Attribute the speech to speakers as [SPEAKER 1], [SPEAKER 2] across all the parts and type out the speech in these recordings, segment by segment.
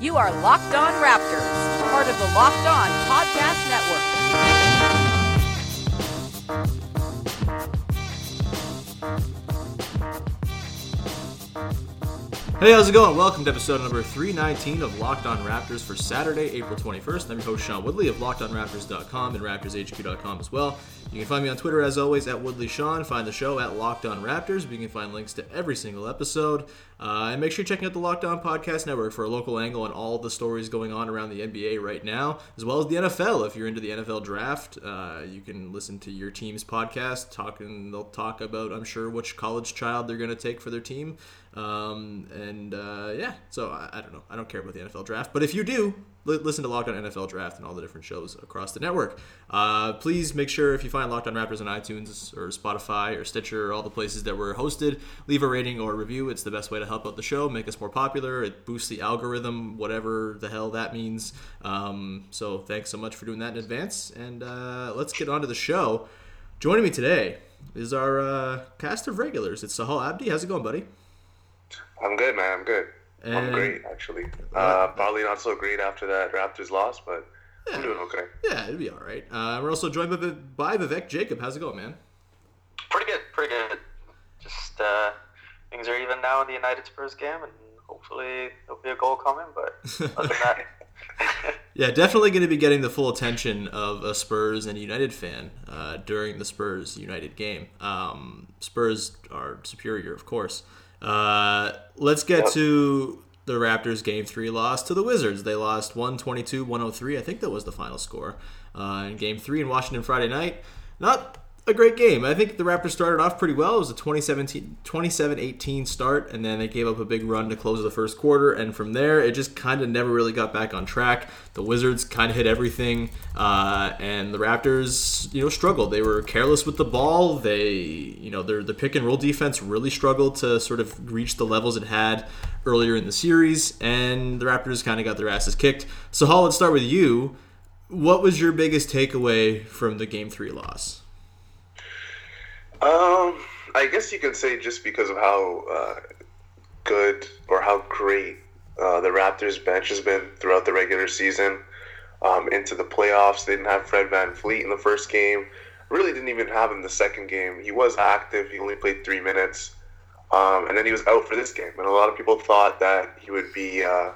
[SPEAKER 1] You are Locked On Raptors, part of the Locked On Podcast Network.
[SPEAKER 2] Hey, how's it going? Welcome to episode number 319 of Locked On Raptors for Saturday, April 21st. I'm your host, Sean Woodley of LockedOnRaptors.com and RaptorsHQ.com as well. You can find me on Twitter, as always, at WoodleySean. Find the show at Locked On Raptors. You can find links to every single episode. Uh, and make sure you're checking out the Locked On Podcast Network for a local angle on all the stories going on around the NBA right now, as well as the NFL. If you're into the NFL draft, uh, you can listen to your team's podcast. Talking, they'll talk about, I'm sure, which college child they're going to take for their team. Um, and uh, yeah, so I, I, don't know. I don't care about the NFL draft, but if you do, listen to Locked On NFL Draft and all the different shows across the network. Uh, please make sure if you find Locked On Raptors on iTunes or Spotify or Stitcher or all the places that we're hosted, leave a rating or a review. It's the best way to help out the show, make us more popular. It boosts the algorithm, whatever the hell that means. Um, so thanks so much for doing that in advance. And uh, let's get on to the show. Joining me today is our uh, cast of regulars. It's Sahal Abdi. How's it going, buddy?
[SPEAKER 3] I'm good, man. I'm good. And I'm great, actually. Uh, probably not so great after that Raptors loss, but yeah. I'm doing okay.
[SPEAKER 2] Yeah, it'll be all right. Uh, we're also joined by, by Vivek Jacob. How's it going, man?
[SPEAKER 4] Pretty good, pretty good. Just uh, things are even now in the United Spurs game, and hopefully there'll be a goal coming. But other than that.
[SPEAKER 2] yeah, definitely going to be getting the full attention of a Spurs and United fan uh, during the Spurs United game. Um, Spurs are superior, of course. Uh, let's get yep. to the Raptors game three loss to the Wizards. They lost 122 103. I think that was the final score uh, in game three in Washington Friday night. Not a great game. I think the Raptors started off pretty well. It was a 27-18 start, and then they gave up a big run to close the first quarter. And from there, it just kind of never really got back on track. The Wizards kind of hit everything, uh, and the Raptors, you know, struggled. They were careless with the ball. They, you know, their the pick and roll defense really struggled to sort of reach the levels it had earlier in the series, and the Raptors kind of got their asses kicked. Sahal, let's start with you. What was your biggest takeaway from the Game Three loss?
[SPEAKER 3] Um, I guess you can say just because of how uh, good or how great uh, the Raptors bench has been throughout the regular season um, into the playoffs. They didn't have Fred VanVleet in the first game. Really didn't even have him the second game. He was active. He only played three minutes. Um, and then he was out for this game. And a lot of people thought that he would be uh,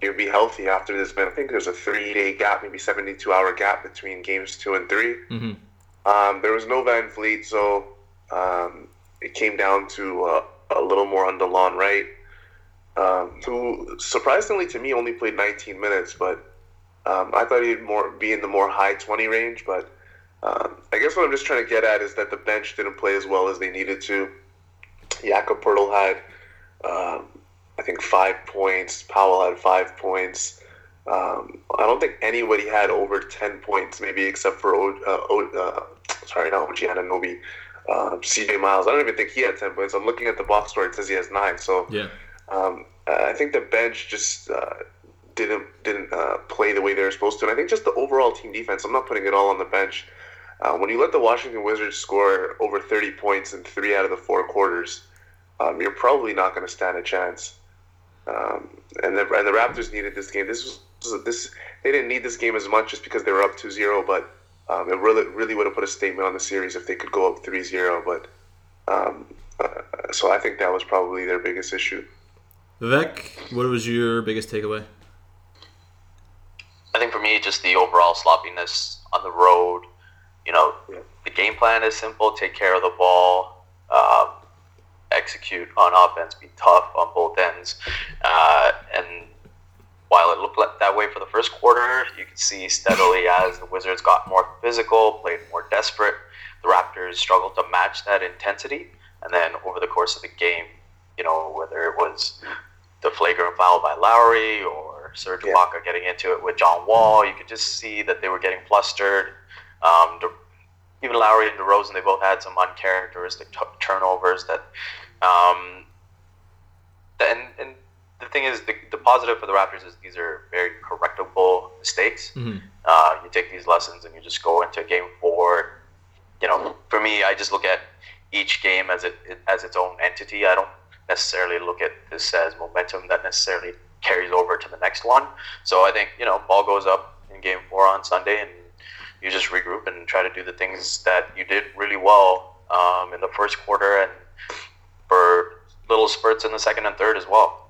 [SPEAKER 3] he would be healthy after this. But I think there's a three day gap, maybe 72 hour gap between games two and 3 mm-hmm. um, there was no VanVleet, so um, it came down to uh, a little more on DeLon Wright, um, who surprisingly to me only played 19 minutes, but um, I thought he'd more be in the more high 20 range. But um, I guess what I'm just trying to get at is that the bench didn't play as well as they needed to. Jakob Poeltl had, um, I think, five points. Powell had five points. Um, I don't think anybody had over 10 points, maybe except for o, uh, o, uh, sorry, not OG Anunoby uh, CJ Miles. I don't even think he had ten points. I'm looking at the box score; it says he has nine. So
[SPEAKER 2] yeah,
[SPEAKER 3] um, I think the bench just uh, didn't didn't uh, play the way they were supposed to. And I think just the overall team defense. I'm not putting it all on the bench. Uh, when you let the Washington Wizards score over 30 points in three out of the four quarters, um, you're probably not going to stand a chance. Um, and the and the Raptors needed this game. This was this they didn't need this game as much just because they were up 2-0, but um, it really really would have put a statement on the series if they could go up 3-0. But um, uh, so I think that was probably their biggest issue.
[SPEAKER 2] Vivek, what was your biggest takeaway?
[SPEAKER 4] I think for me, just the overall sloppiness on the road. You know, yeah. the game plan is simple: take care of the ball, um, execute on offense, be tough on both ends, uh, and while it looked like that way for the first quarter, you could see steadily as the Wizards got more physical, played more desperate, the Raptors struggled to match that intensity. And then over the course of the game, you know, whether it was the flagrant foul by Lowry or Serge yeah. Ibaka getting into it with John Wall. You could just see that they were getting flustered. Um, the, even Lowry and DeRozan, they both had some uncharacteristic t- turnovers that. Um, and, and the thing is, the positive for the Raptors is these are very correctable mistakes. Mm-hmm. Uh, you take these lessons and you just go into game four. You know, for me, I just look at each game as it as its own entity. I don't necessarily look at this as momentum that necessarily carries over to the next one. So I think you know, ball goes up in game four on Sunday, and you just regroup and try to do the things that you did really well um, in the first quarter and for little spurts in the second and third as well.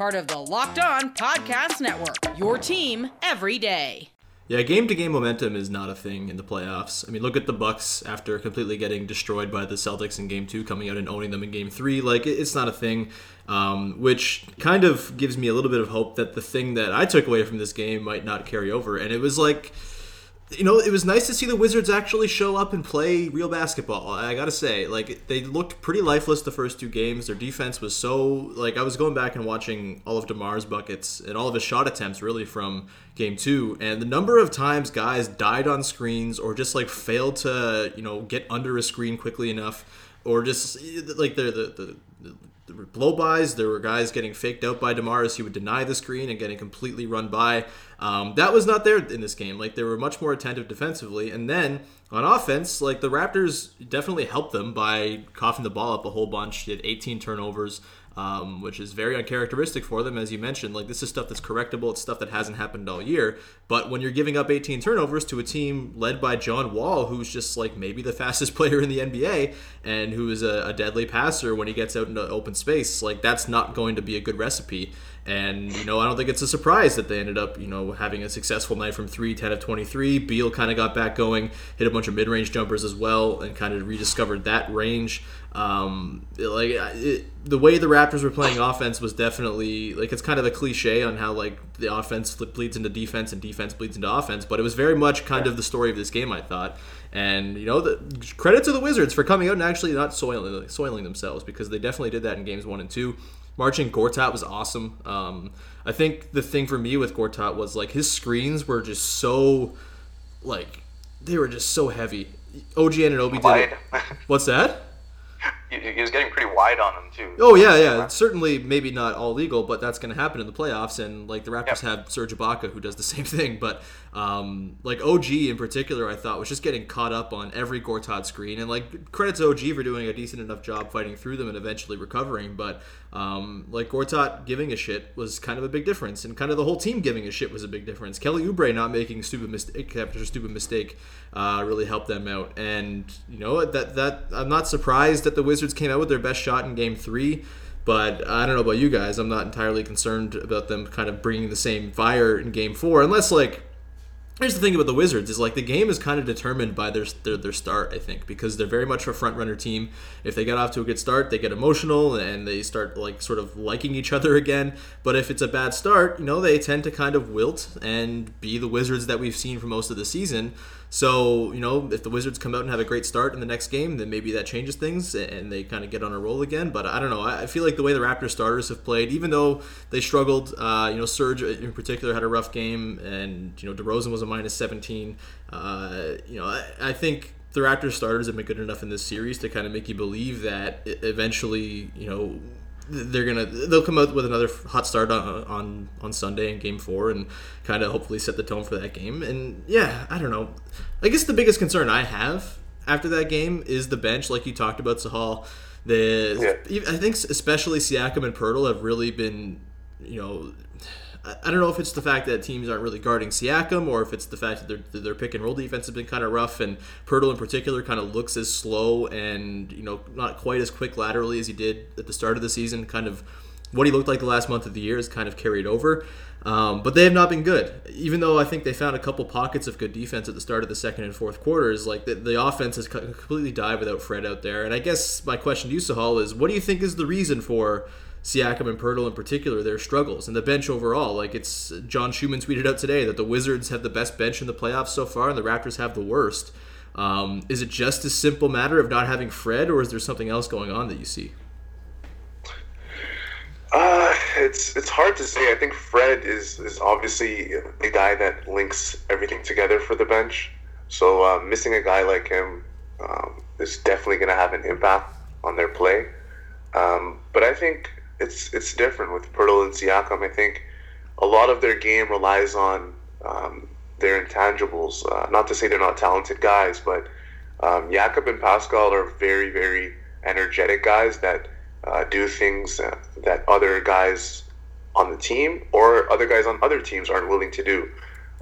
[SPEAKER 1] Part of the Locked On Podcast Network, your team every day.
[SPEAKER 2] Yeah, game to game momentum is not a thing in the playoffs. I mean, look at the Bucks after completely getting destroyed by the Celtics in game 2 coming out and owning them in game 3. Like it's not a thing. Um, which kind of gives me a little bit of hope that the thing that I took away from this game might not carry over. And it was like you know, it was nice to see the Wizards actually show up and play real basketball. I gotta say, like they looked pretty lifeless the first two games. Their defense was so like I was going back and watching all of Demar's buckets and all of his shot attempts really from game two, and the number of times guys died on screens or just like failed to you know get under a screen quickly enough, or just like the the, the there were blow-bys. There were guys getting faked out by Demaris. He would deny the screen and getting completely run by. Um, that was not there in this game. Like they were much more attentive defensively. And then on offense, like the Raptors definitely helped them by coughing the ball up a whole bunch. Had 18 turnovers um, which is very uncharacteristic for them, as you mentioned. Like this is stuff that's correctable. It's stuff that hasn't happened all year. But when you're giving up 18 turnovers to a team led by John Wall, who's just like maybe the fastest player in the NBA and who is a, a deadly passer when he gets out into open space, like that's not going to be a good recipe. And, you know, I don't think it's a surprise that they ended up, you know, having a successful night from 3, 10 of 23. Beal kind of got back going, hit a bunch of mid range jumpers as well, and kind of rediscovered that range. Um, like it, the way the Raptors were playing offense was definitely like it's kind of a cliche on how like the offense bleeds into defense and defense bleeds into offense, but it was very much kind of the story of this game, I thought. And you know, the credit to the Wizards for coming out and actually not soiling soiling themselves because they definitely did that in games one and two. Marcin Gortat was awesome. Um, I think the thing for me with Gortat was like his screens were just so like they were just so heavy. OG Anunoby did it. What's that?
[SPEAKER 4] he, was getting pretty wide on them too.
[SPEAKER 2] Oh yeah, yeah. Certainly, maybe not all legal, but that's going to happen in the playoffs. And like the Raptors yep. have Serge Ibaka who does the same thing. But um, like OG in particular, I thought was just getting caught up on every Gortat screen. And like credits OG for doing a decent enough job fighting through them and eventually recovering. But um, like Gortat giving a shit was kind of a big difference, and kind of the whole team giving a shit was a big difference. Kelly Oubre not making stupid mistake after stupid mistake uh, really helped them out. And you know that that I'm not surprised that the Wizards came out with their best shot in Game Three. But I don't know about you guys. I'm not entirely concerned about them kind of bringing the same fire in Game Four, unless like here's the thing about the Wizards is like the game is kind of determined by their, their their start, I think, because they're very much a front runner team. If they get off to a good start, they get emotional and they start like sort of liking each other again. But if it's a bad start, you know, they tend to kind of wilt and be the Wizards that we've seen for most of the season. So, you know, if the Wizards come out and have a great start in the next game, then maybe that changes things and they kind of get on a roll again. But I don't know. I feel like the way the Raptors starters have played, even though they struggled, uh, you know, Serge in particular had a rough game, and, you know, DeRozan was a minus 17. Uh, you know, I, I think the Raptors starters have been good enough in this series to kind of make you believe that eventually, you know, they're gonna they'll come out with another hot start on on, on Sunday in Game Four and kind of hopefully set the tone for that game. And yeah, I don't know. I guess the biggest concern I have after that game is the bench, like you talked about, Sahal. The yeah. I think especially Siakam and Poeltl have really been, you know, I don't know if it's the fact that teams aren't really guarding Siakam or if it's the fact that their, their pick and roll defense has been kind of rough and Poeltl in particular kind of looks as slow and you know not quite as quick laterally as he did at the start of the season. Kind of what he looked like the last month of the year has kind of carried over. Um, but they have not been good. Even though I think they found a couple pockets of good defense at the start of the second and fourth quarters, like the, the offense has completely died without Fred out there. And I guess my question to you, Sahal, is what do you think is the reason for Siakam and Poeltl in particular, their struggles and the bench overall? Like it's John Schuhmann tweeted out today that the Wizards have the best bench in the playoffs so far, and the Raptors have the worst. Um, is it just a simple matter of not having Fred, or is there something else going on that you see?
[SPEAKER 3] Uh, it's it's hard to say. I think Fred is is obviously the guy that links everything together for the bench. So uh, missing a guy like him um, is definitely going to have an impact on their play. Um, but I think it's it's different with Poeltl and Siakam. I think a lot of their game relies on um, their intangibles. Uh, not to say they're not talented guys, but um, Jakob and Pascal are very very energetic guys that uh, do things that, that other guys on the team or other guys on other teams aren't willing to do.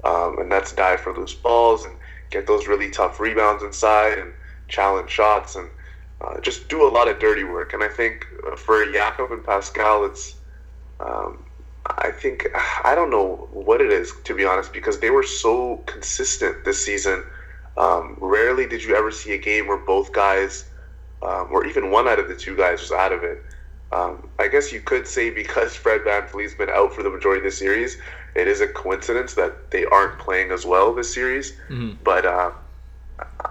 [SPEAKER 3] Um, and that's dive for loose balls and get those really tough rebounds inside and challenge shots and uh, just do a lot of dirty work. And I think uh, for Jakob and Pascal, it's, um, I think, I don't know what it is, to be honest, because they were so consistent this season. Um, rarely did you ever see a game where both guys um, or even one out of the two guys was out of it. Um, I guess you could say because Fred VanVleet's been out for the majority of the series, it is a coincidence that they aren't playing as well this series. Mm-hmm. But uh,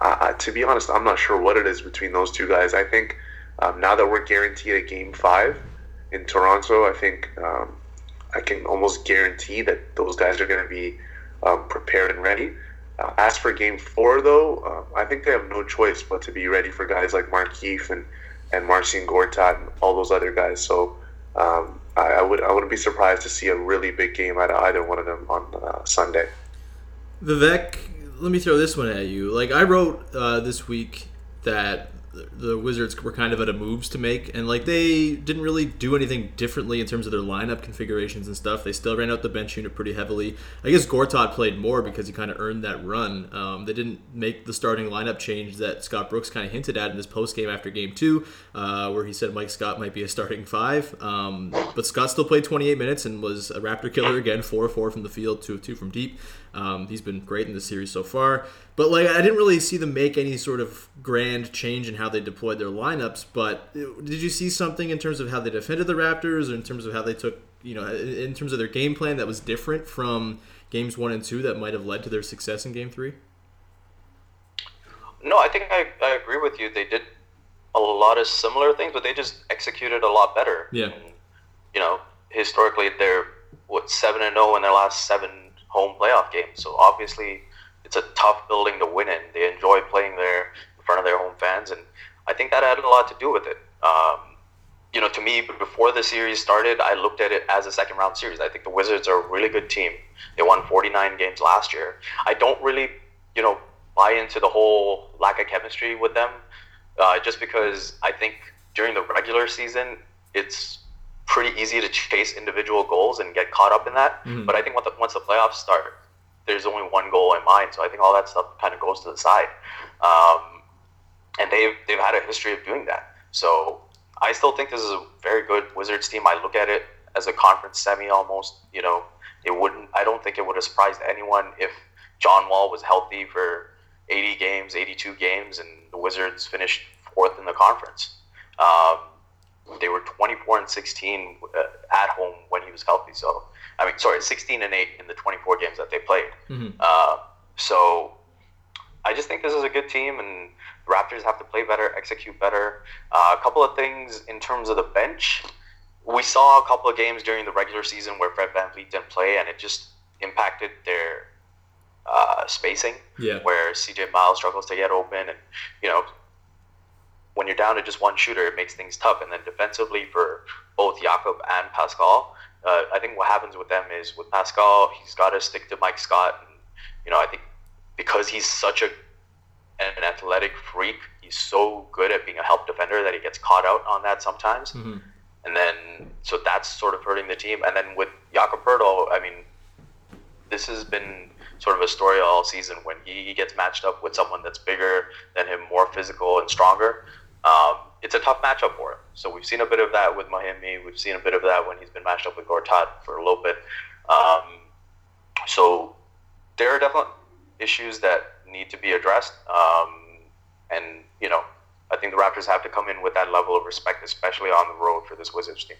[SPEAKER 3] I, To be honest, I'm not sure what it is between those two guys. I think um, now that we're guaranteed a game five in Toronto, I think um, I can almost guarantee that those guys are going to be um, prepared and ready. Uh, as for Game Four, though, uh, I think they have no choice but to be ready for guys like Markieff and and Marcin Gortat and all those other guys. So um, I, I, would I wouldn't be surprised to see a really big game out of either one of them on uh, Sunday.
[SPEAKER 2] Vivek, let me throw this one at you. Like I wrote uh, this week that the Wizards were kind of at a moves to make, and like they didn't really do anything differently in terms of their lineup configurations and stuff. They still ran out the bench unit pretty heavily. I guess Gortat played more because he kind of earned that run. Um, they didn't make the starting lineup change that Scott Brooks kind of hinted at in his post game after game two, uh, where he said Mike Scott might be a starting five. Um, but Scott still played 28 minutes and was a Raptor killer again, four four from the field, two of two from deep. Um, he's been great in the series so far. But like, I didn't really see them make any sort of grand change in how they deployed their lineups. But uh, did you see something in terms of how they defended the Raptors, or in terms of how they took, you know, in terms of their game plan that was different from games one and two that might have led to their success in game three?
[SPEAKER 4] No, I think I, I agree with you. They did a lot of similar things, but they just executed a lot better.
[SPEAKER 2] Yeah. And,
[SPEAKER 4] you know, historically, they're what seven and zero oh in their last seven home playoff games. So obviously, it's a tough building to win in. They enjoy playing there front of their home fans, and I think that had a lot to do with it. Um, you know, to me, before the series started, I looked at it as a second round series. I think the Wizards are a really good team. They won 49 games last year. I don't really, you know, buy into the whole lack of chemistry with them, uh, just because I think during the regular season, it's pretty easy to chase individual goals and get caught up in that. Mm-hmm. But I think once the, once the playoffs start, there's only one goal in mind. So I think all that stuff kind of goes to the side. Um, and they've they've had a history of doing that. So I still think this is a very good Wizards team. I look at it as a conference semi almost. You know, it wouldn't. I don't think it would have surprised anyone if John Wall was healthy for 80 games, 82 games, and the Wizards finished fourth in the conference. Um, they were 24 and 16 uh, at home when he was healthy. So, I mean, sorry, 16 and 8 in the 24 games that they played. Mm-hmm. Uh, so, I just think this is a good team, and Raptors have to play better, execute better. Uh, a couple of things in terms of the bench. We saw a couple of games during the regular season where Fred VanVleet didn't play, and it just impacted their uh, spacing.
[SPEAKER 2] Yeah.
[SPEAKER 4] Where CJ Miles struggles to get open, and you know when you're down to just one shooter, it makes things tough. And then defensively for both Jakob and Pascal, uh, I think what happens with them is with Pascal, he's got to stick to Mike Scott. And, you know, I think because he's such a an athletic freak, he's so good at being a help defender that he gets caught out on that sometimes. Mm-hmm. And then, so that's sort of hurting the team. And then with Jakob Poeltl, I mean, this has been sort of a story all season when he gets matched up with someone that's bigger than him, more physical and stronger. Um, it's a tough matchup for him. So we've seen a bit of that with Miami. We've seen a bit of that when he's been matched up with Gortat for a little bit. Um, so there are definitely issues that need to be addressed. Um, and, you know, I think the Raptors have to come in with that level of respect, especially on the road for this Wizards team.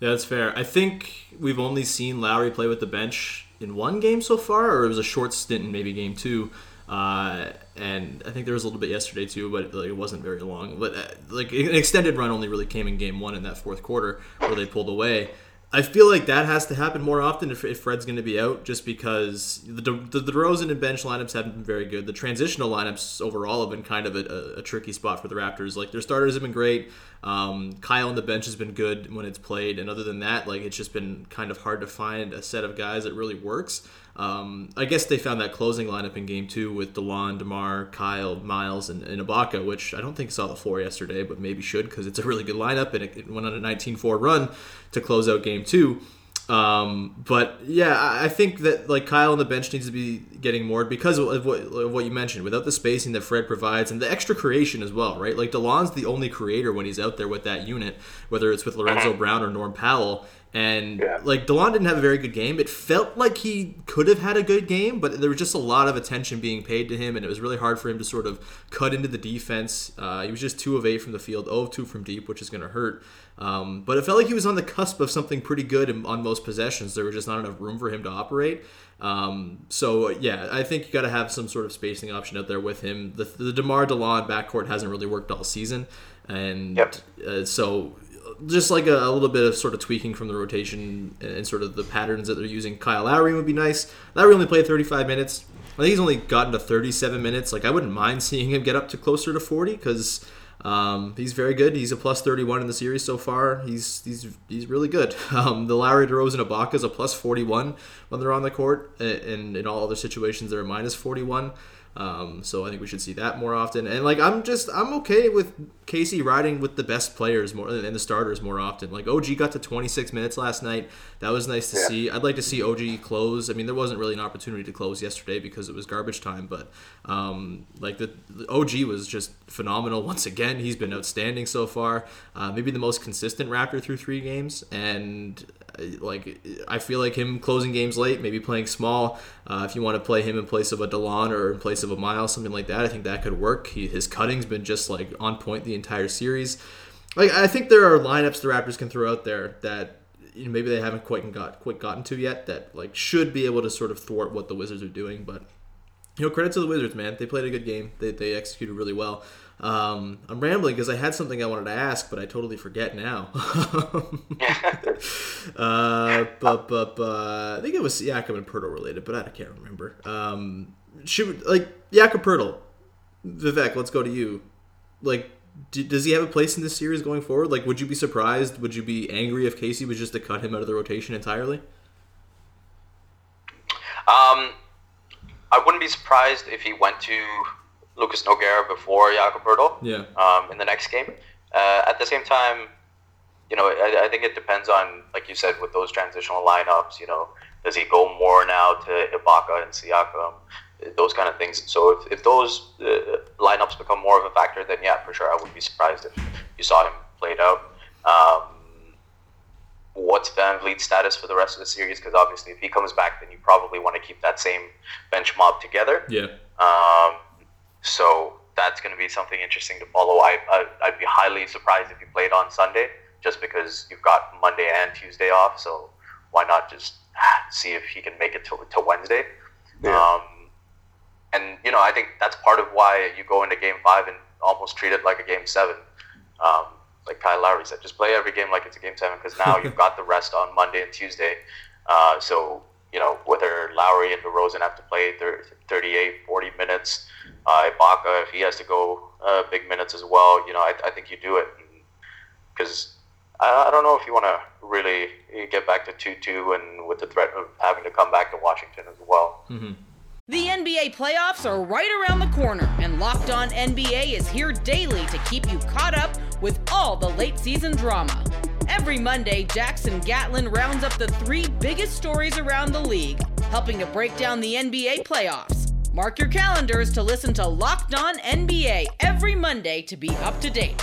[SPEAKER 2] Yeah, that's fair. I think we've only seen Lowry play with the bench in one game so far, or it was a short stint in maybe game two. Uh, and I think there was a little bit yesterday too, but like, it wasn't very long. But uh, like an extended run only really came in game one in that fourth quarter where they pulled away. I feel like that has to happen more often if, if Fred's going to be out, just because the, the the DeRozan and bench lineups haven't been very good. The transitional lineups overall have been kind of a, a, a tricky spot for the Raptors. Like their starters have been great. Um, Kyle on the bench has been good when it's played, and other than that, like it's just been kind of hard to find a set of guys that really works. Um, I guess they found that closing lineup in game two with DeLon, DeMar, Kyle, Miles, and, and Ibaka, which I don't think saw the floor yesterday, but maybe should because it's a really good lineup and it, it went on a 19 4 run to close out game two. Um, but yeah, I think that like Kyle on the bench needs to be getting more because of what, of what you mentioned. Without the spacing that Fred provides and the extra creation as well, right? Like Delon's the only creator when he's out there with that unit, whether it's with Lorenzo Brown or Norm Powell. And
[SPEAKER 3] Yeah.
[SPEAKER 2] like Delon didn't have a very good game. It felt like he could have had a good game, but there was just a lot of attention being paid to him, and it was really hard for him to sort of cut into the defense. Uh, he was just two of eight from the field, 0 of two from deep, which is going to hurt. Um, but it felt like he was on the cusp of something pretty good on most possessions. There was just not enough room for him to operate. Um, so yeah, I think you got to have some sort of spacing option out there with him. The, the Demar Delon backcourt hasn't really worked all season, and
[SPEAKER 4] Yep.
[SPEAKER 2] uh, so just like a, a little bit of sort of tweaking from the rotation and sort of the patterns that they're using. Kyle Lowry would be nice. Lowry only played 35 minutes. I think he's only gotten to 37 minutes. Like I wouldn't mind seeing him get up to closer to 40 because um, he's very good. He's a plus 31 in the series so far. He's he's he's really good. Um, the Lowry, DeRozan, Ibaka is a plus 41 when they're on the court, and in all other situations they're a minus 41. Um, so I think we should see that more often. And like I'm just I'm okay with Casey riding with the best players more and the starters more often. Like OG got to 26 minutes last night. That was nice to
[SPEAKER 3] Yeah.
[SPEAKER 2] see. I'd like to see OG close. I mean, there wasn't really an opportunity to close yesterday because it was garbage time, but um, like the, the OG was just phenomenal once again. He's been outstanding so far. Uh, maybe the most consistent Raptor through three games, and like I feel like him closing games late, maybe playing small. Uh, if you want to play him in place of a Delon or in place of a Miles, something like that, I think that could work. He, his cutting's been just like on point the entire series. Like I think there are lineups the Raptors can throw out there that you know, maybe they haven't quite got quite gotten to yet that like should be able to sort of thwart what the Wizards are doing. But you know, credit to the Wizards, man. They played a good game. They, they executed really well. Um, I'm rambling because I had something I wanted to ask, but I totally forget now. uh, but, but, but I think it was Jakob and related, but I can't remember. Um, should like Jakob Poeltl, Vivek? Let's go to you. Like, d- does he have a place in this series going forward? Like, would you be surprised? Would you be angry if Casey was just to cut him out of the rotation entirely?
[SPEAKER 4] Um, I wouldn't be surprised if he went to Lucas Nogueira before Jakob Poeltl.
[SPEAKER 2] Yeah.
[SPEAKER 4] Um, in the next game. Uh, at the same time, you know, I, I think it depends on, like you said, with those transitional lineups. You know, does he go more now to Ibaka and Siakam? Those kind of things. So if, if those uh, lineups become more of a factor, then yeah, for sure, I wouldn't be surprised if you saw him played out. Um, what's VanVleet's status for the rest of the series? Because obviously, if he comes back, then you probably want to keep that same bench mob together.
[SPEAKER 2] Yeah.
[SPEAKER 4] Um, so that's going to be something interesting to follow. I, I, I'd be highly surprised if he played on Sunday, just because you've got Monday and Tuesday off. So why not just see if he can make it to, to Wednesday?
[SPEAKER 3] Yeah.
[SPEAKER 4] Um, and you know, I think that's part of why you go into Game Five and almost treat it like a Game Seven. Um, like Kyle Lowry said, just play every game like it's a Game Seven because now you've got the rest on Monday and Tuesday. Uh, so you know whether Lowry and DeRozan have to play thir- 38, 40 minutes, uh, Ibaka if he has to go uh, big minutes as well, you know I, I think you do it because I, I don't know if you want to really get back to two two and with the threat of having to come back to Washington as well.
[SPEAKER 1] The NBA playoffs are right around the corner, and Locked On NBA is here daily to keep you caught up with all the late season drama. Every Monday, Jackson Gatlin rounds up the three biggest stories around the league, helping to break down the NBA playoffs. Mark your calendars to listen to Locked On NBA every Monday to be up to date.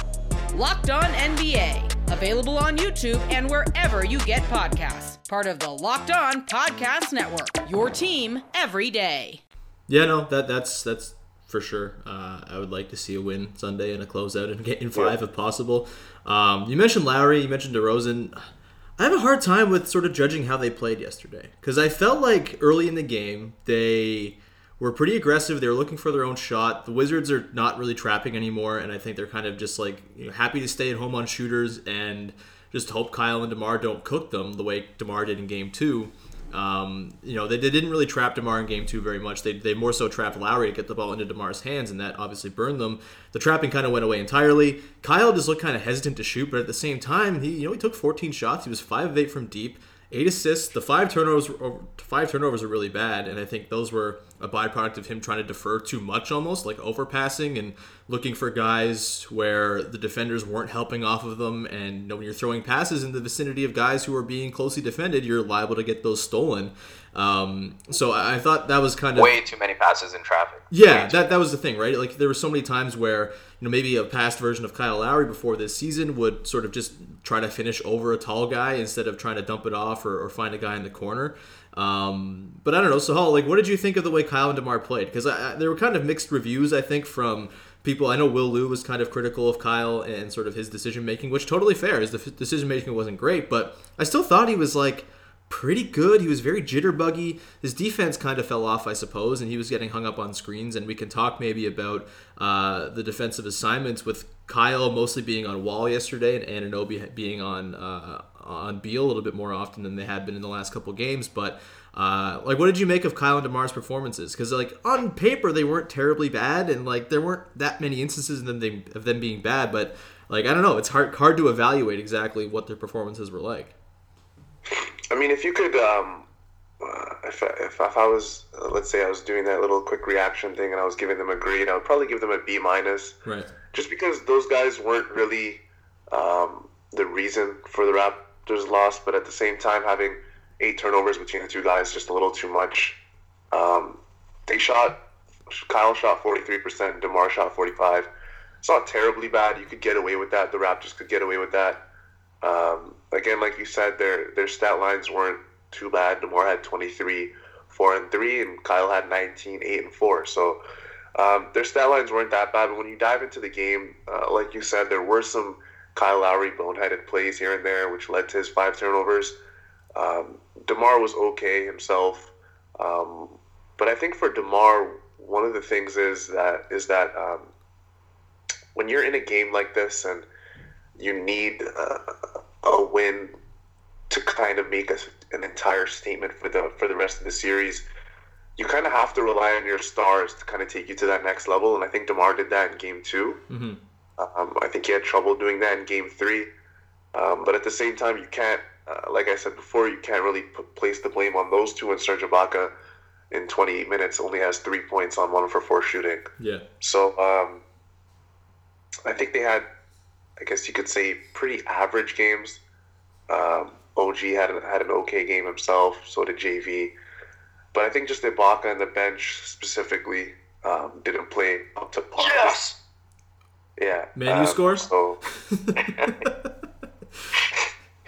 [SPEAKER 1] Locked On NBA, available on YouTube and wherever you get podcasts. Part of the Locked On Podcast Network. Your team every day.
[SPEAKER 2] Yeah, no, that that's that's for sure. Uh, I would like to see a win Sunday and a closeout in game five if possible. Um, you mentioned Lowry, you mentioned DeRozan. I have a hard time with sort of judging how they played yesterday because I felt like early in the game they were pretty aggressive. They were looking for their own shot. The Wizards are not really trapping anymore, and I think they're kind of just like you know, happy to stay at home on shooters and just hope Kyle and Demar don't cook them the way Demar did in Game Two. Um, you know, they, they didn't really trap DeMar in game two very much. They, they more so trapped Lowry to get the ball into DeMar's hands, and that obviously burned them. The trapping kind of went away entirely. Kyle just looked kind of hesitant to shoot, but at the same time, he you know he took 14 shots. He was five of eight from deep eight assists. The five turnovers, five turnovers are really bad, and I think those were a byproduct of him trying to defer too much, almost like overpassing and looking for guys where the defenders weren't helping off of them. And you know, when you're throwing passes in the vicinity of guys who are being closely defended, you're liable to get those stolen. Um, so I thought that was kind of
[SPEAKER 4] way too many passes in traffic.
[SPEAKER 2] Yeah, that that was the thing, right? Like there were so many times where you know maybe a past version of Kyle Lowry before this season would sort of just try to finish over a tall guy instead of trying to dump it off or, or find a guy in the corner. Um, but I don't know. Sahal, like, what did you think of the way Kyle and Demar played? Because there were kind of mixed reviews, I think, from people. I know Will Lou was kind of critical of Kyle and sort of his decision making, which totally fair. His decision making wasn't great, but I still thought he was like pretty good. He was very jitterbuggy. His defense kind of fell off, I suppose, and he was getting hung up on screens. And we can talk maybe about uh, the defensive assignments with Kyle mostly being on Wall yesterday and Anunoby being on uh, on Beal a little bit more often than they had been in the last couple games. But uh, like, what did you make of Kyle and Demar's performances? Because like on paper they weren't terribly bad, and like there weren't that many instances of them, of them being bad. But like I don't know, it's hard hard to evaluate exactly what their performances were like.
[SPEAKER 3] I mean, if you could, um, uh, if, if, if I was, uh, let's say I was doing that little quick reaction thing and I was giving them a grade, I would probably give them a B minus.
[SPEAKER 2] Right.
[SPEAKER 3] Just because those guys weren't really um, the reason for the Raptors' loss, but at the same time, having eight turnovers between the two guys just a little too much. Um, they shot, Kyle shot 43%, DeMar shot 45 It's not terribly bad. You could get away with that. The Raptors could get away with that. Um, again, like you said, their their stat lines weren't too bad. DeMar had 23, 4 and 3, and Kyle had 19, 8 and 4. So um, their stat lines weren't that bad. But when you dive into the game, uh, like you said, there were some Kyle Lowry boneheaded plays here and there, which led to his five turnovers. Um, DeMar was okay himself. Um, but I think for DeMar, one of the things is that is that um, when you're in a game like this and you need uh, a win to kind of make a, an entire statement for the for the rest of the series. You kind of have to rely on your stars to kind of take you to that next level, and I think Demar did that in Game 2
[SPEAKER 2] mm-hmm.
[SPEAKER 3] um, I think he had trouble doing that in Game Three, um, but at the same time, you can't, uh, like I said before, you can't really put, place the blame on those two. And Serge Ibaka, in 28 minutes, only has three points on one for four shooting.
[SPEAKER 2] Yeah.
[SPEAKER 3] So um, I think they had I guess you could say, pretty average games. Um, OG had an, had an okay game himself. So did JV. But I think just Ibaka and the bench specifically um, didn't play up to par.
[SPEAKER 4] Yes.
[SPEAKER 3] Yeah.
[SPEAKER 2] Man, you um, score.
[SPEAKER 3] So.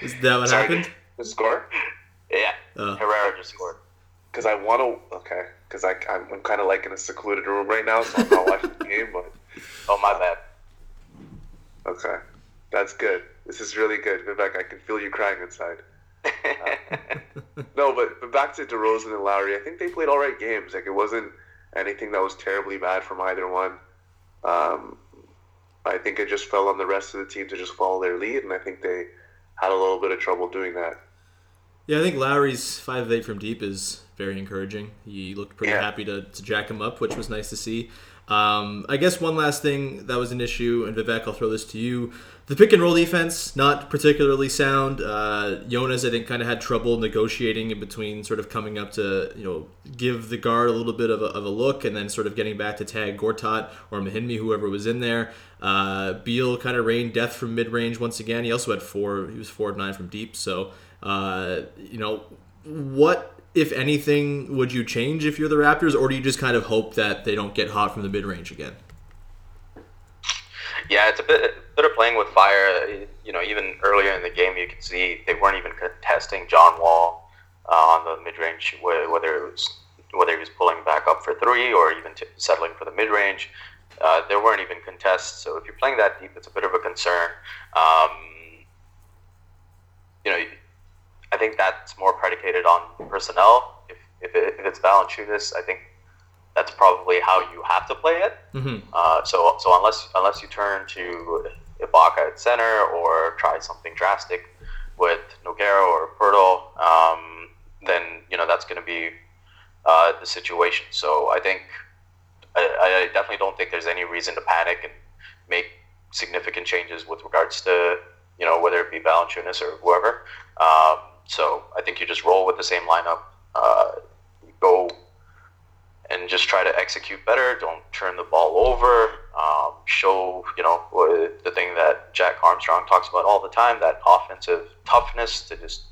[SPEAKER 2] Is that what
[SPEAKER 3] Sorry,
[SPEAKER 2] happened?
[SPEAKER 3] The score?
[SPEAKER 4] Yeah.
[SPEAKER 2] Uh.
[SPEAKER 4] Herrera just scored.
[SPEAKER 3] Because I want to. Okay. Because I'm, I'm kind of like in a secluded room right now, so I'm not watching the game. But
[SPEAKER 4] oh my bad.
[SPEAKER 3] Okay, that's good. This is really good, Vivek. I can feel you crying inside. Uh, no, but, but back to DeRozan and Lowry. I think they played all right games. Like it wasn't anything that was terribly bad from either one. Um, I think it just fell on the rest of the team to just follow their lead, and I think they had a little bit of trouble doing that.
[SPEAKER 2] Yeah, I think Lowry's five of eight from deep is very encouraging. He looked pretty
[SPEAKER 3] Yeah.
[SPEAKER 2] happy to, to jack him up, which was nice to see. Um, I guess one last thing that was an issue, and Vivek, I'll throw this to you. The pick and roll defense, not particularly sound. Uh, Jonas, I think, kind of had trouble negotiating in between sort of coming up to, you know, give the guard a little bit of a, of a look and then sort of getting back to tag Gortat or Mahinmi, whoever was in there. Uh, Beal kind of rained death from mid range once again. He also had four, he was four of nine from deep. So, uh, you know, what if anything, would you change if you're the Raptors, or do you just kind of hope that they don't get hot from the mid range again?
[SPEAKER 4] Yeah, it's a bit bit of playing with fire. You know, even earlier in the game, you could see they weren't even contesting John Wall uh, on the mid range, whether it was whether he was pulling back up for three or even t- settling for the mid range. Uh, there weren't even contests. So if you're playing that deep, it's a bit of a concern. Um, you know, I think that's more predicated on personnel. If, if, it, if it's Valanciunas, I think that's probably how you have to play it.
[SPEAKER 2] Mm-hmm.
[SPEAKER 4] Uh, so so unless unless you turn to Ibaka at center or try something drastic with Nogueira or Poeltl, um, then you know that's going to be uh, the situation. So I think I, I, definitely don't think there's any reason to panic and make significant changes with regards to you know whether it be Valanciunas or whoever. Um, so I think you just roll with the same lineup. Uh, go and just try to execute better. Don't turn the ball over. Um, show you know the thing that Jack Armstrong talks about all the time: that offensive toughness to just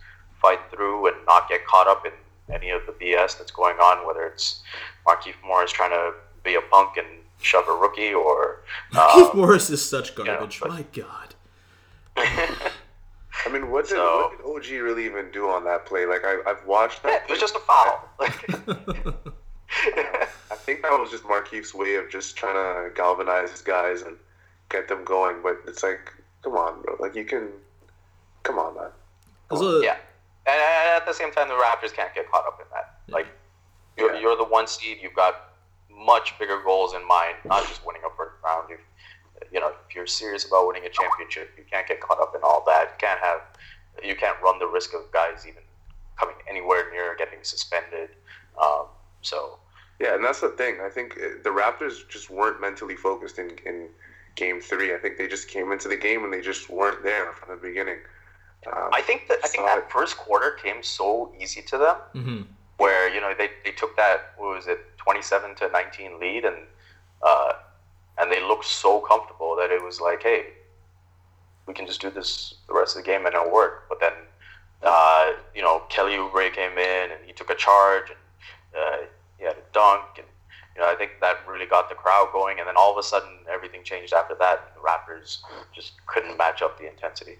[SPEAKER 4] fight through and not get caught up in any of the BS that's going on. Whether it's Markieff Morris trying to be a punk and shove a rookie, or
[SPEAKER 2] Markieff um, Morris is such garbage. You know, but, My God.
[SPEAKER 3] I mean, what did, so, what did OG really even do on that play? Like, I, I've watched that.
[SPEAKER 4] Yeah, it was just a foul.
[SPEAKER 3] I think that was just Markieff's way of just trying to galvanize his guys and get them going. But it's like, come on, bro. Like you can, come on, man.
[SPEAKER 4] Come on. Yeah, and at the same time, the Raptors can't get caught up in that. Like you're, yeah. you're the one seed. You've got much bigger goals in mind, not just winning a first round. You, you know, if you're serious about winning a championship, you can't get caught up in all that. You can't have, you can't run the risk of guys even coming anywhere near getting suspended. Um, so
[SPEAKER 3] yeah, and that's the thing. I think uh, the Raptors just weren't mentally focused in, in Game Three. I think they just came into the game and they just weren't there from the beginning.
[SPEAKER 4] Um, I think that I think that first quarter came so easy to them,
[SPEAKER 2] mm-hmm.
[SPEAKER 4] where you know they, they took that what was it twenty seven to nineteen lead and uh, and they looked so comfortable that it was like, hey, we can just do this the rest of the game and it'll work. But then uh, you know Kelly Oubre came in and he took a charge and uh, he had a dunk, and you know I think that really got the crowd going. And then all of a sudden, everything changed after that. The Raptors just couldn't match up the intensity.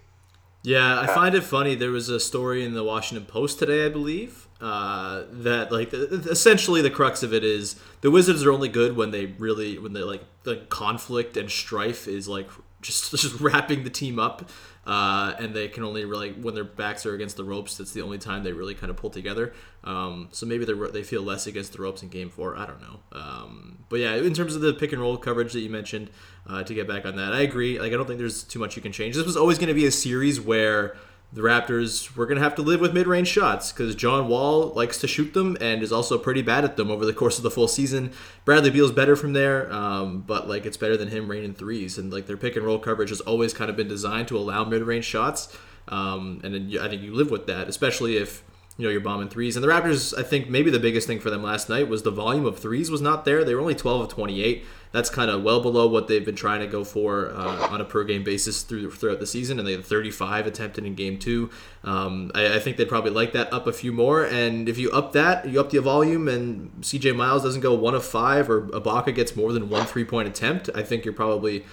[SPEAKER 2] Yeah, I find it funny. There was a story in the Washington Post today, I believe, uh, that like essentially the crux of it is the Wizards are only good when they really when they like the conflict and strife is like just just wrapping the team up uh, and they can only really when their backs are against the ropes. That's the only time they really kind of pull together. Um, so maybe they they feel less against the ropes in Game Four. I don't know. Um, but yeah, in terms of the pick and roll coverage that you mentioned, uh, to get back on that, I agree. Like I don't think there's too much you can change. This was always going to be a series where the Raptors were going to have to live with mid range shots because John Wall likes to shoot them and is also pretty bad at them over the course of the full season. Bradley Beal's better from there, um, but like it's better than him raining threes. And like their pick and roll coverage has always kind of been designed to allow mid range shots. Um, and I think you live with that, especially if you know you're bombing threes. And the Raptors, I think maybe the biggest thing for them last night was the volume of threes was not there. They were only 12 of 28 that's kind of well below what they've been trying to go for uh, on a per game basis through throughout the season, and they had 35 attempted in game two. Um, I, I, think they'd probably like that up a few more, and if you up that, you up the volume, and CJ Miles doesn't go one of five, or Ibaka gets more than one three point attempt, I think you're probably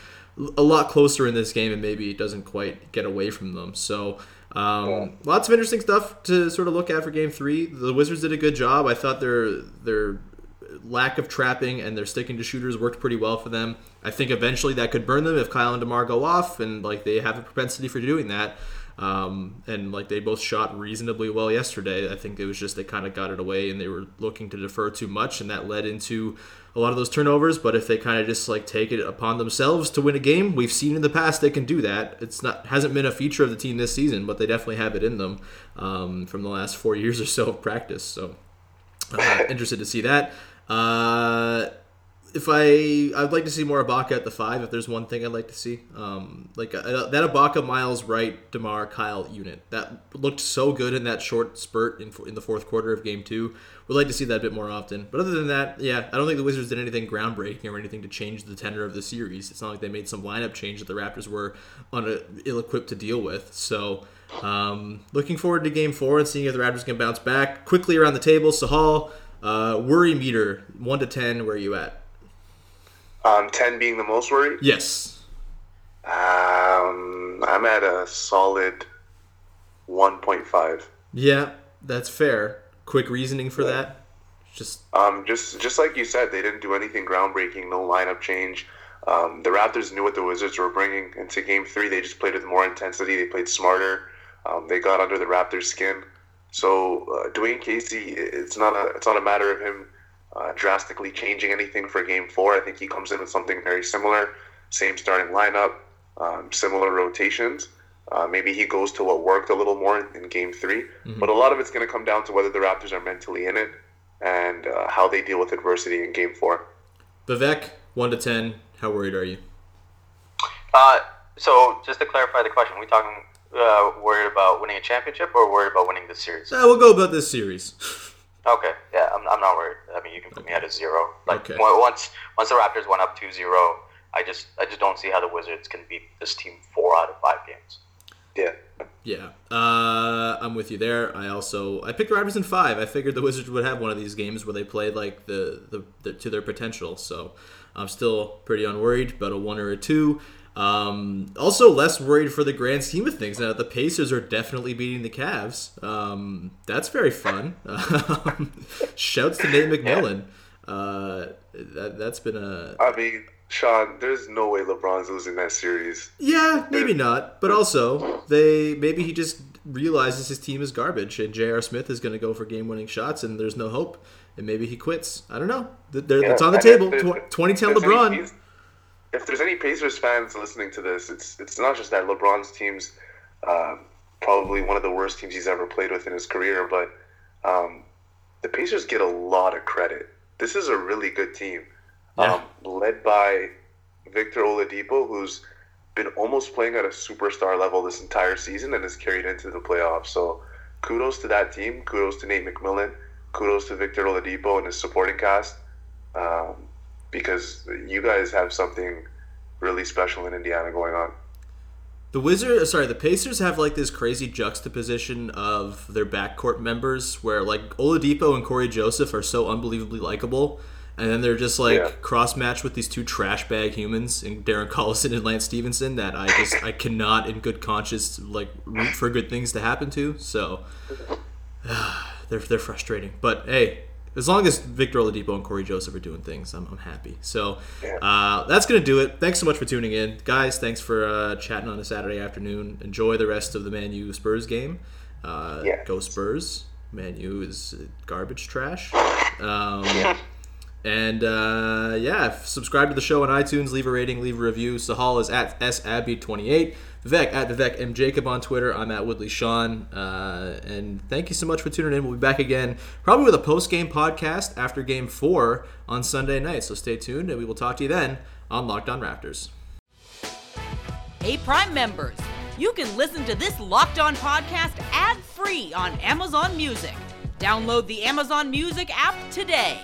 [SPEAKER 2] a lot closer in this game, and maybe it doesn't quite get away from them. So. Um, lots of interesting stuff to sort of look at for Game Three. The Wizards did a good job. I thought their their lack of trapping and their sticking to shooters worked pretty well for them. I think eventually that could burn them if Kyle and Demar go off, and like they have a propensity for doing that. Um, and like they both shot reasonably well yesterday. I think it was just they kind of got it away and they were looking to defer too much, and that led into a lot of those turnovers. But if they kind of just like take it upon themselves to win a game, we've seen in the past they can do that. It's not hasn't been a feature of the team this season, but they definitely have it in them um, from the last four years or so of practice. So uh, interested to see that. Uh, if I, I'd like to see more Ibaka at the five. If there's one thing I'd like to see, um, like uh, that Ibaka, Miles, Wright, Demar, Kyle unit that looked so good in that short spurt in in the fourth quarter of Game Two. We'd like to see that a bit more often. But other than that, yeah, I don't think the Wizards did anything groundbreaking or anything to change the tenor of the series. It's not like they made some lineup change that the Raptors were on ill-equipped to deal with. So. Um, looking forward to Game Four and seeing if the Raptors can bounce back quickly around the table. Sahal, uh, worry meter, one to ten, where are you at?
[SPEAKER 3] Um, ten being the most worried.
[SPEAKER 2] Yes.
[SPEAKER 3] Um, I'm at a solid 1.5.
[SPEAKER 2] Yeah, that's fair. Quick reasoning for that. Just
[SPEAKER 3] Um, just just like you said, they didn't do anything groundbreaking. No lineup change. Um, the Raptors knew what the Wizards were bringing into Game Three. They just played with more intensity. They played smarter. Um, they got under the Raptors' skin. So uh, Dwayne Casey, it's not a it's not a matter of him uh, drastically changing anything for Game Four. I think he comes in with something very similar. Same starting lineup, um, similar rotations. Uh, maybe he goes to what worked a little more in, in Game 3 but a lot of it's going to come down to whether the Raptors are mentally in it and uh, how they deal with adversity in Game Four.
[SPEAKER 2] Vivek, one to ten. How worried are you?
[SPEAKER 4] Uh, so just to clarify the question, are we talking uh, worried about winning a championship or worried about winning this series?
[SPEAKER 2] Uh, we'll go about this series.
[SPEAKER 4] Okay, yeah, I'm, I'm not worried. I mean, you can put me at a zero. Like
[SPEAKER 2] Okay.
[SPEAKER 4] once once the Raptors went up 2-0, I just I just don't see how the Wizards can beat this team four out of five games.
[SPEAKER 3] Yeah,
[SPEAKER 2] Yeah, uh, I'm with you there. I also I picked the Raptors in five. I figured the Wizards would have one of these games where they played like the, the, the to their potential. So I'm still pretty unworried about a one or a two. Um, also less worried for the grand scheme of things. Now the Pacers are definitely beating the Cavs. Um, that's very fun. Shouts to Nate McMillan. Uh, that, that's been a
[SPEAKER 3] I mean, Sean, there's no way LeBron's losing that series.
[SPEAKER 2] Yeah, maybe not. But also, they maybe he just realizes his team is garbage, and J.R. Smith is going to go for game-winning shots, and there's no hope, and maybe he quits. I don't know. Th- there- it's on the table.
[SPEAKER 3] if-
[SPEAKER 2] Tw-
[SPEAKER 3] if
[SPEAKER 2] 2010
[SPEAKER 3] there's any
[SPEAKER 2] LeBron.
[SPEAKER 3] If there's any Pacers fans listening to this, it's it's not just that LeBron's team's um, probably one of the worst teams he's ever played with in his career, but um, the Pacers get a lot of credit. This is a really good team,
[SPEAKER 2] Yeah.
[SPEAKER 3] um, led by Victor Oladipo, who's been almost playing at a superstar level this entire season and has carried into the playoffs. So kudos to that team. Kudos to Nate McMillan. Kudos to Victor Oladipo and his supporting cast. Um, because you guys have something really special in Indiana going on.
[SPEAKER 2] The Wizards, sorry, the Pacers have like this crazy juxtaposition of their backcourt members, where like Oladipo and Cory Joseph are so unbelievably likable, and then they're just like
[SPEAKER 3] Yeah.
[SPEAKER 2] cross matched with these two trash bag humans, in Darren Collison and Lance Stephenson, that I just I cannot, in good conscience, like root for good things to happen to. So they're they're frustrating, but hey. As long as Victor Oladipo and Cory Joseph are doing things, I'm, I'm happy. So uh, that's going to do it. Thanks so much for tuning in. Guys, thanks for uh, chatting on a Saturday afternoon. Enjoy the rest of the Man U Spurs game. Uh,
[SPEAKER 3] Yes.
[SPEAKER 2] Go Spurs. Man U is garbage trash. Um, And uh, yeah, subscribe to the show on iTunes, leave a rating, leave a review. Sahal is at sabby28. Vivek at Vivek M. Jacob on Twitter. I'm at Woodley Sean. Uh, and thank you so much for tuning in. We'll be back again probably with a post game podcast after game four on Sunday night. So stay tuned and we will talk to you then on Locked On Raptors.
[SPEAKER 1] Hey, Prime members, you can listen to this Locked On podcast ad free on Amazon Music. Download the Amazon Music app today.